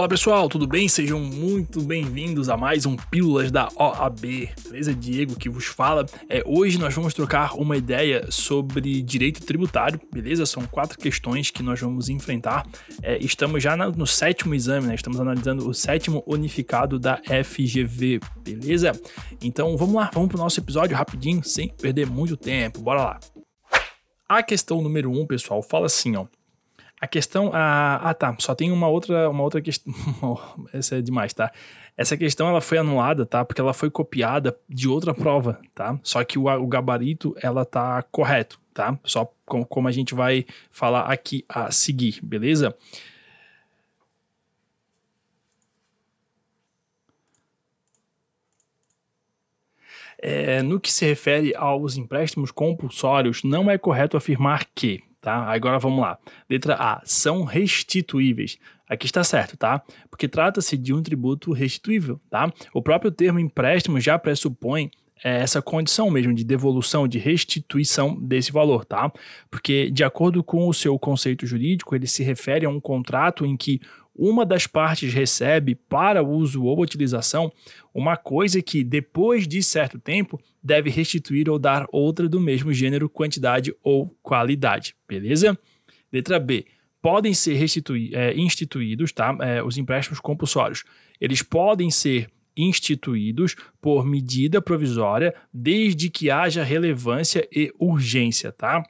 Fala pessoal, tudo bem? Sejam muito bem-vindos a mais um Pílulas da OAB. Beleza? Diego que vos fala. É, hoje nós vamos trocar uma ideia sobre direito tributário, beleza? São quatro questões que nós vamos enfrentar. É, estamos já no sétimo exame, né? Estamos analisando o sétimo unificado da FGV, beleza? Então vamos lá, vamos pro nosso episódio rapidinho, sem perder muito tempo. Bora lá. A questão número um, pessoal, fala assim, ó. A questão. Ah, ah, tá. Só tem uma outra, uma outra questão. Essa é demais, tá? Essa questão ela foi anulada, tá? Porque ela foi copiada de outra prova, tá? Só que o, o gabarito ela tá correto, tá? Só com, como a gente vai falar aqui a seguir, beleza? É, no que se refere aos empréstimos compulsórios, não é correto afirmar que, tá? Agora vamos lá. Letra A, são restituíveis. Aqui está certo, tá? Porque trata-se de um tributo restituível, tá? O próprio termo empréstimo já pressupõe é, essa condição mesmo de devolução, de restituição desse valor, tá? Porque, de acordo com o seu conceito jurídico, ele se refere a um contrato em que uma das partes recebe para uso ou utilização uma coisa que, depois de certo tempo, deve restituir ou dar outra do mesmo gênero, quantidade ou qualidade. Beleza? Letra B. Podem ser é, instituídos tá? É, os empréstimos compulsórios. Eles podem ser instituídos por medida provisória desde que haja relevância e urgência, tá?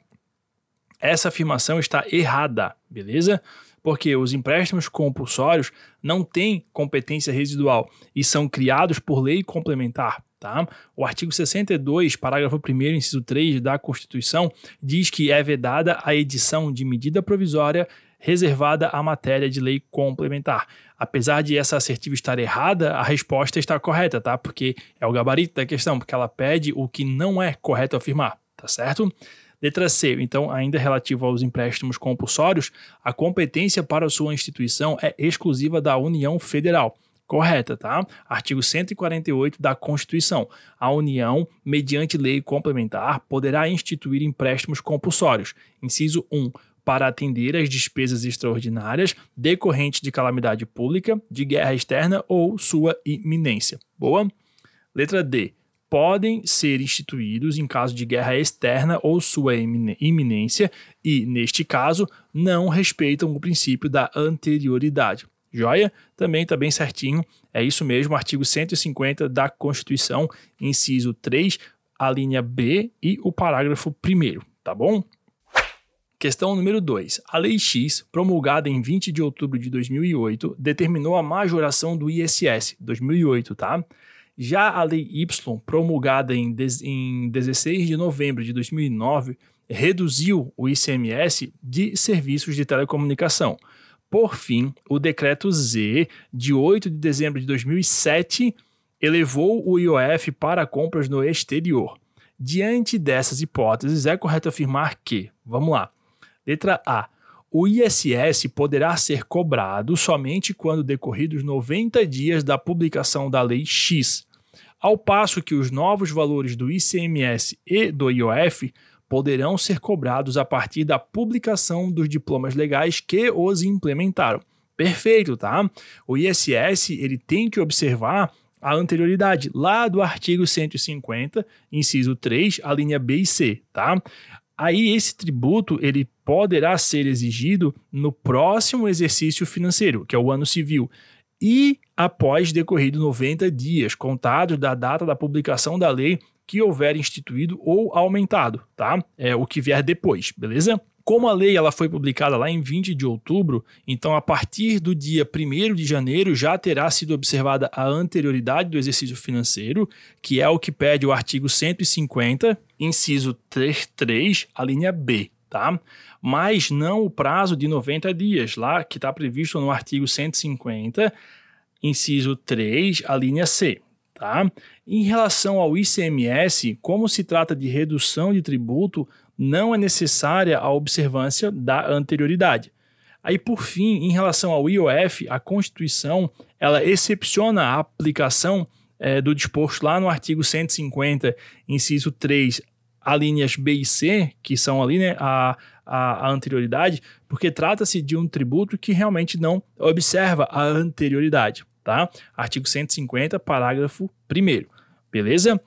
Essa afirmação está errada, beleza? porque os empréstimos compulsórios não têm competência residual e são criados por lei complementar. Tá? O artigo 62, parágrafo 1, inciso 3 da Constituição, diz que é vedada a edição de medida provisória reservada à matéria de lei complementar. Apesar de essa assertiva estar errada, a resposta está correta, tá? Porque é o gabarito da questão, porque ela pede o que não é correto afirmar, tá certo? Letra C, então, ainda relativo aos empréstimos compulsórios, a competência para sua instituição é exclusiva da União Federal. Correta, tá? Artigo 148 da Constituição. A União, mediante lei complementar, poderá instituir empréstimos compulsórios. Inciso 1 para atender às despesas extraordinárias decorrentes de calamidade pública, de guerra externa ou sua iminência. Boa? Letra D podem ser instituídos em caso de guerra externa ou sua iminência e, neste caso, não respeitam o princípio da anterioridade. Joia? Também está bem certinho. É isso mesmo, artigo 150 da Constituição, inciso 3, a linha B e o parágrafo 1, tá bom? Questão número 2. A Lei X, promulgada em 20 de outubro de 2008, determinou a majoração do ISS, 2008, tá? Já a Lei Y, promulgada em, em 16 de novembro de 2009, reduziu o ICMS de serviços de telecomunicação. Por fim, o Decreto Z, de 8 de dezembro de 2007, elevou o IOF para compras no exterior. Diante dessas hipóteses, é correto afirmar que, vamos lá, letra A, o ISS poderá ser cobrado somente quando decorridos 90 dias da publicação da Lei X, ao passo que os novos valores do ICMS e do IOF poderão ser cobrados a partir da publicação dos diplomas legais que os implementaram. Perfeito, tá? O ISS ele tem que observar a anterioridade lá do artigo 150, inciso 3, a linha B e C, tá? Aí esse tributo ele poderá ser exigido no próximo exercício financeiro, que é o ano civil e após decorrido 90 dias, contados da data da publicação da lei que houver instituído ou aumentado, tá? É o que vier depois, beleza? Como a lei ela foi publicada lá em 20 de outubro, então a partir do dia 1 de janeiro já terá sido observada a anterioridade do exercício financeiro, que é o que pede o artigo 150, inciso 3, a linha B, tá? Mas não o prazo de 90 dias, lá que está previsto no artigo 150, inciso 3, a linha C, tá? Em relação ao ICMS, como se trata de redução de tributo, não é necessária a observância da anterioridade. Aí, por fim, em relação ao IOF, a Constituição ela excepciona a aplicação é, do disposto lá no artigo 150, inciso 3, alíneas B e C, que são ali né, a, a, a anterioridade, porque trata-se de um tributo que realmente não observa a anterioridade, tá? Artigo 150, parágrafo 1 beleza?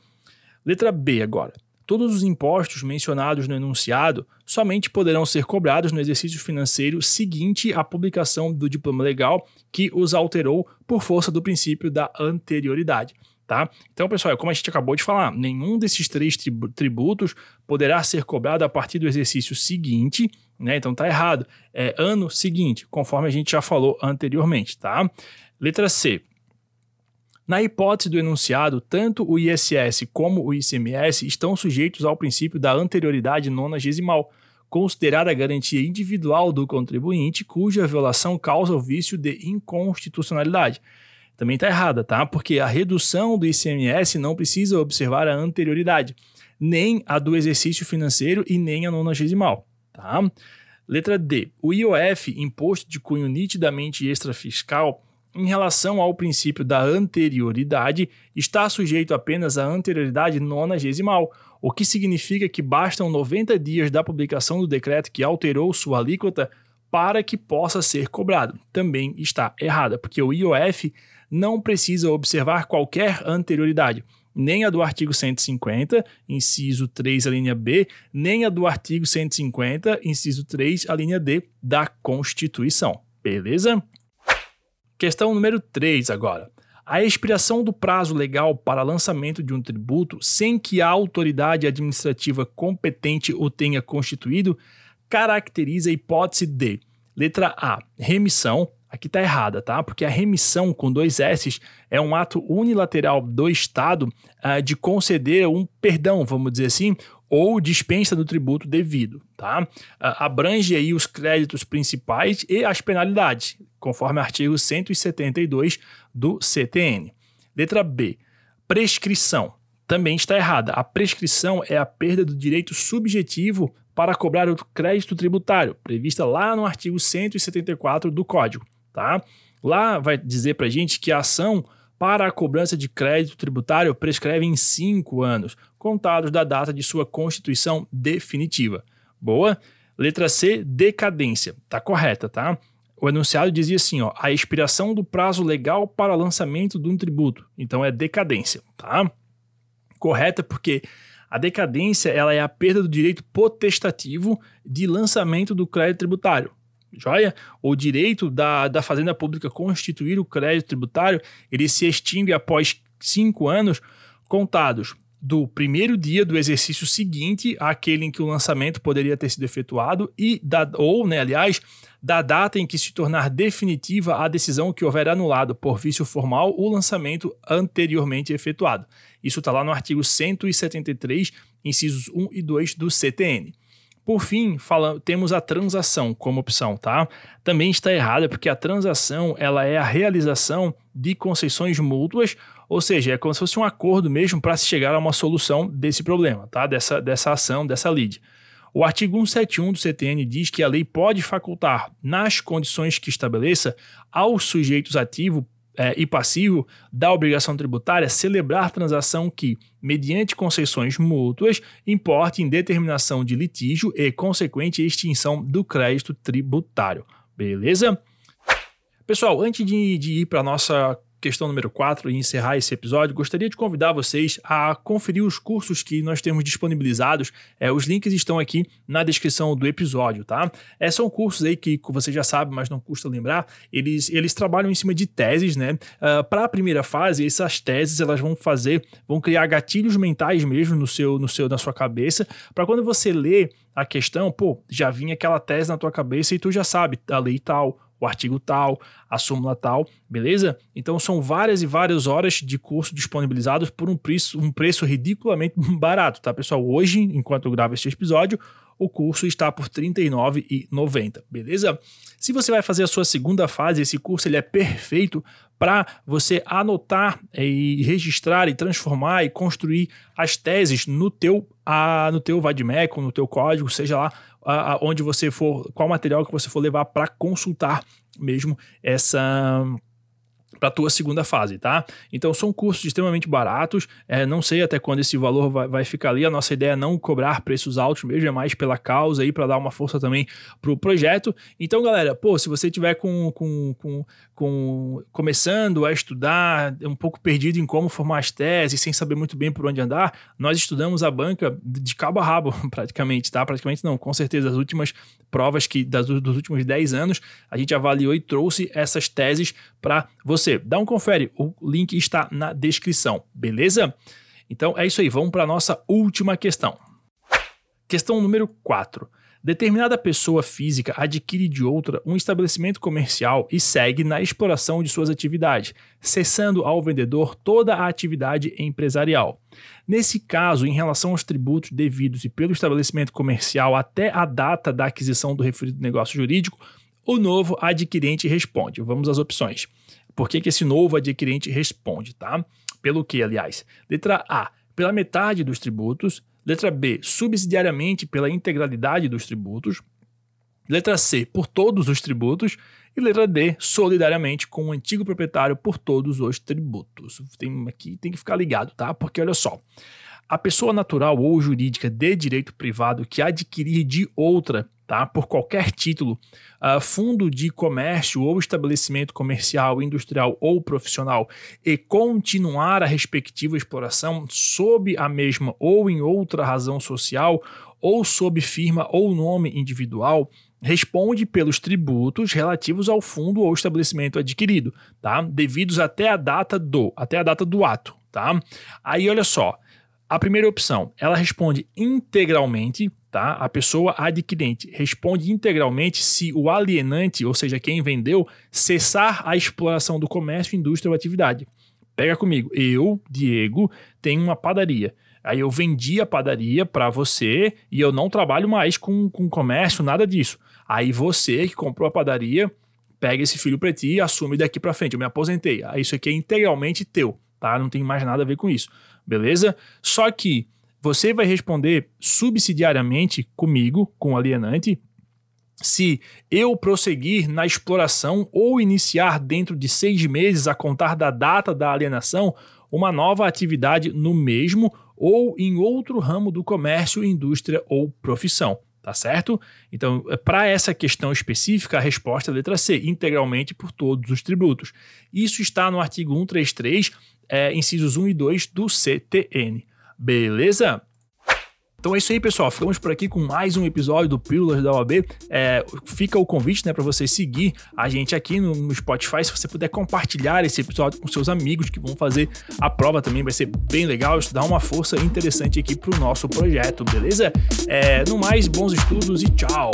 Letra B agora. Todos os impostos mencionados no enunciado somente poderão ser cobrados no exercício financeiro seguinte à publicação do diploma legal que os alterou por força do princípio da anterioridade. Tá? Então, pessoal, como a gente acabou de falar, nenhum desses três tributos poderá ser cobrado a partir do exercício seguinte, né? Então tá errado. É ano seguinte, conforme a gente já falou anteriormente, tá? Letra C. Na hipótese do enunciado, tanto o ISS como o ICMS estão sujeitos ao princípio da anterioridade nonagesimal, considerada a garantia individual do contribuinte cuja violação causa o vício de inconstitucionalidade. Também está errada, tá? Porque a redução do ICMS não precisa observar a anterioridade, nem a do exercício financeiro e nem a nonagesimal, tá? Letra D. O IOF, imposto de cunho nitidamente extrafiscal, em relação ao princípio da anterioridade, está sujeito apenas à anterioridade nonagesimal, o que significa que bastam 90 dias da publicação do decreto que alterou sua alíquota para que possa ser cobrado. Também está errada, porque o IOF não precisa observar qualquer anterioridade, nem a do artigo 150, inciso 3, a linha B, nem a do artigo 150, inciso 3, a linha D da Constituição. Beleza? Questão número 3 agora. A expiração do prazo legal para lançamento de um tributo sem que a autoridade administrativa competente o tenha constituído caracteriza a hipótese de letra A, remissão, aqui está errada, tá? Porque a remissão com dois S é um ato unilateral do Estado uh, de conceder um perdão, vamos dizer assim, ou dispensa do tributo devido, tá? Abrange aí os créditos principais e as penalidades, conforme artigo 172 do CTN. Letra B. Prescrição. Também está errada. A prescrição é a perda do direito subjetivo para cobrar o crédito tributário, prevista lá no artigo 174 do Código tá? Lá vai dizer para a gente que a ação para a cobrança de crédito tributário prescreve em cinco anos, contados da data de sua constituição definitiva. Boa? Letra C, decadência. Tá correta, tá? O enunciado dizia assim, ó, a expiração do prazo legal para lançamento de um tributo. Então é decadência, tá? Correta porque a decadência ela é a perda do direito potestativo de lançamento do crédito tributário joia? O direito da, da Fazenda Pública constituir o crédito tributário, ele se extingue após cinco anos contados do primeiro dia do exercício seguinte àquele em que o lançamento poderia ter sido efetuado e da, ou, né, aliás, da data em que se tornar definitiva a decisão que houver anulado por vício formal o lançamento anteriormente efetuado. Isso está lá no artigo 173, incisos 1 e 2 do CTN. Por fim, fala, temos a transação como opção, tá? Também está errada porque a transação ela é a realização de concessões mútuas, ou seja, é como se fosse um acordo mesmo para se chegar a uma solução desse problema, tá? Dessa, dessa ação, dessa lide. O artigo 171 do CTN diz que a lei pode facultar, nas condições que estabeleça, aos sujeitos ativos é, e passivo da obrigação tributária celebrar transação que, mediante concessões mútuas, importe em determinação de litígio e consequente extinção do crédito tributário. Beleza? Pessoal, antes de, de ir para a nossa questão número 4 e encerrar esse episódio, gostaria de convidar vocês a conferir os cursos que nós temos disponibilizados. É, os links estão aqui na descrição do episódio, tá? É, são cursos aí que você já sabe, mas não custa lembrar. Eles, eles trabalham em cima de teses, né? Uh, ah, Para a primeira fase, essas teses elas vão fazer, vão criar gatilhos mentais mesmo no seu, no seu, na sua cabeça, para quando você lê a questão, pô, já vinha aquela tese na tua cabeça e tu já sabe a lei tal, artigo tal, a súmula tal, beleza? Então são várias e várias horas de curso disponibilizados por um preço, um preço ridiculamente barato, tá, pessoal? Hoje, enquanto eu gravo este episódio, o curso está por R$ 39,90, beleza? Se você vai fazer a sua segunda fase, esse curso ele é perfeito para você anotar e registrar e transformar e construir as teses no teu, a, no teu VADMEC, no teu código, seja lá a, a, onde você for, qual material que você for levar para consultar mesmo essa para a tua segunda fase, tá? Então são cursos extremamente baratos, é, não sei até quando esse valor vai, vai, ficar ali, a nossa ideia é não cobrar preços altos mesmo, é mais pela causa aí, para dar uma força também pro projeto. Então galera, pô, se você tiver com, com, com, com começando a estudar, um pouco perdido em como formar as teses, sem saber muito bem por onde andar, nós estudamos a banca de cabo a rabo, praticamente, tá? Praticamente não, com certeza as últimas provas que das, dos últimos 10 anos, a gente avaliou e trouxe essas teses para você. Dá um confere, o link está na descrição, beleza? Então é isso aí, vamos para a nossa última questão. Questão número 4. Determinada pessoa física adquire de outra um estabelecimento comercial e segue na exploração de suas atividades, cessando ao vendedor toda a atividade empresarial. Nesse caso, em relação aos tributos devidos e pelo estabelecimento comercial até a data da aquisição do referido negócio jurídico, o novo adquirente responde. Vamos às opções. Por que, que esse novo adquirente responde, tá? Pelo que, aliás? Letra A, pela metade dos tributos. Letra B, subsidiariamente pela integralidade dos tributos. Letra C, por todos os tributos. E letra D, solidariamente com o antigo proprietário por todos os tributos. Tem, aqui tem que ficar ligado, tá? Porque olha só. A pessoa natural ou jurídica de direito privado que adquirir de outra, tá, por qualquer título, uh, fundo de comércio ou estabelecimento comercial, industrial ou profissional e continuar a respectiva exploração sob a mesma ou em outra razão social ou sob firma ou nome individual, responde pelos tributos relativos ao fundo ou estabelecimento adquirido, tá? Devidos até a data do, até a data do ato, tá? Aí olha só, a primeira opção, ela responde integralmente, tá? A pessoa adquirente responde integralmente se o alienante, ou seja, quem vendeu, cessar a exploração do comércio, indústria ou atividade. Pega comigo, eu, Diego, tenho uma padaria. Aí eu vendi a padaria para você e eu não trabalho mais com, com comércio, nada disso. Aí você que comprou a padaria, pega esse filho para ti e assume daqui para frente. Eu me aposentei. Aí isso aqui é integralmente teu, tá? Não tem mais nada a ver com isso beleza? Só que você vai responder subsidiariamente comigo, com o alienante, se eu prosseguir na exploração ou iniciar dentro de seis meses a contar da data da alienação uma nova atividade no mesmo ou em outro ramo do comércio, indústria ou profissão. Tá certo? Então, para essa questão específica, a resposta é a letra C, integralmente por todos os tributos. Isso está no artigo 133 é, incisos 1 e 2 do CTN. Beleza? Então é isso aí, pessoal. Ficamos por aqui com mais um episódio do Pílulas da OAB. É, fica o convite né, para você seguir a gente aqui no, no, Spotify. Se você puder compartilhar esse episódio com seus amigos que vão fazer a prova também, vai ser bem legal. Isso dá uma força interessante aqui para o nosso projeto, beleza? É, no mais, bons estudos e tchau!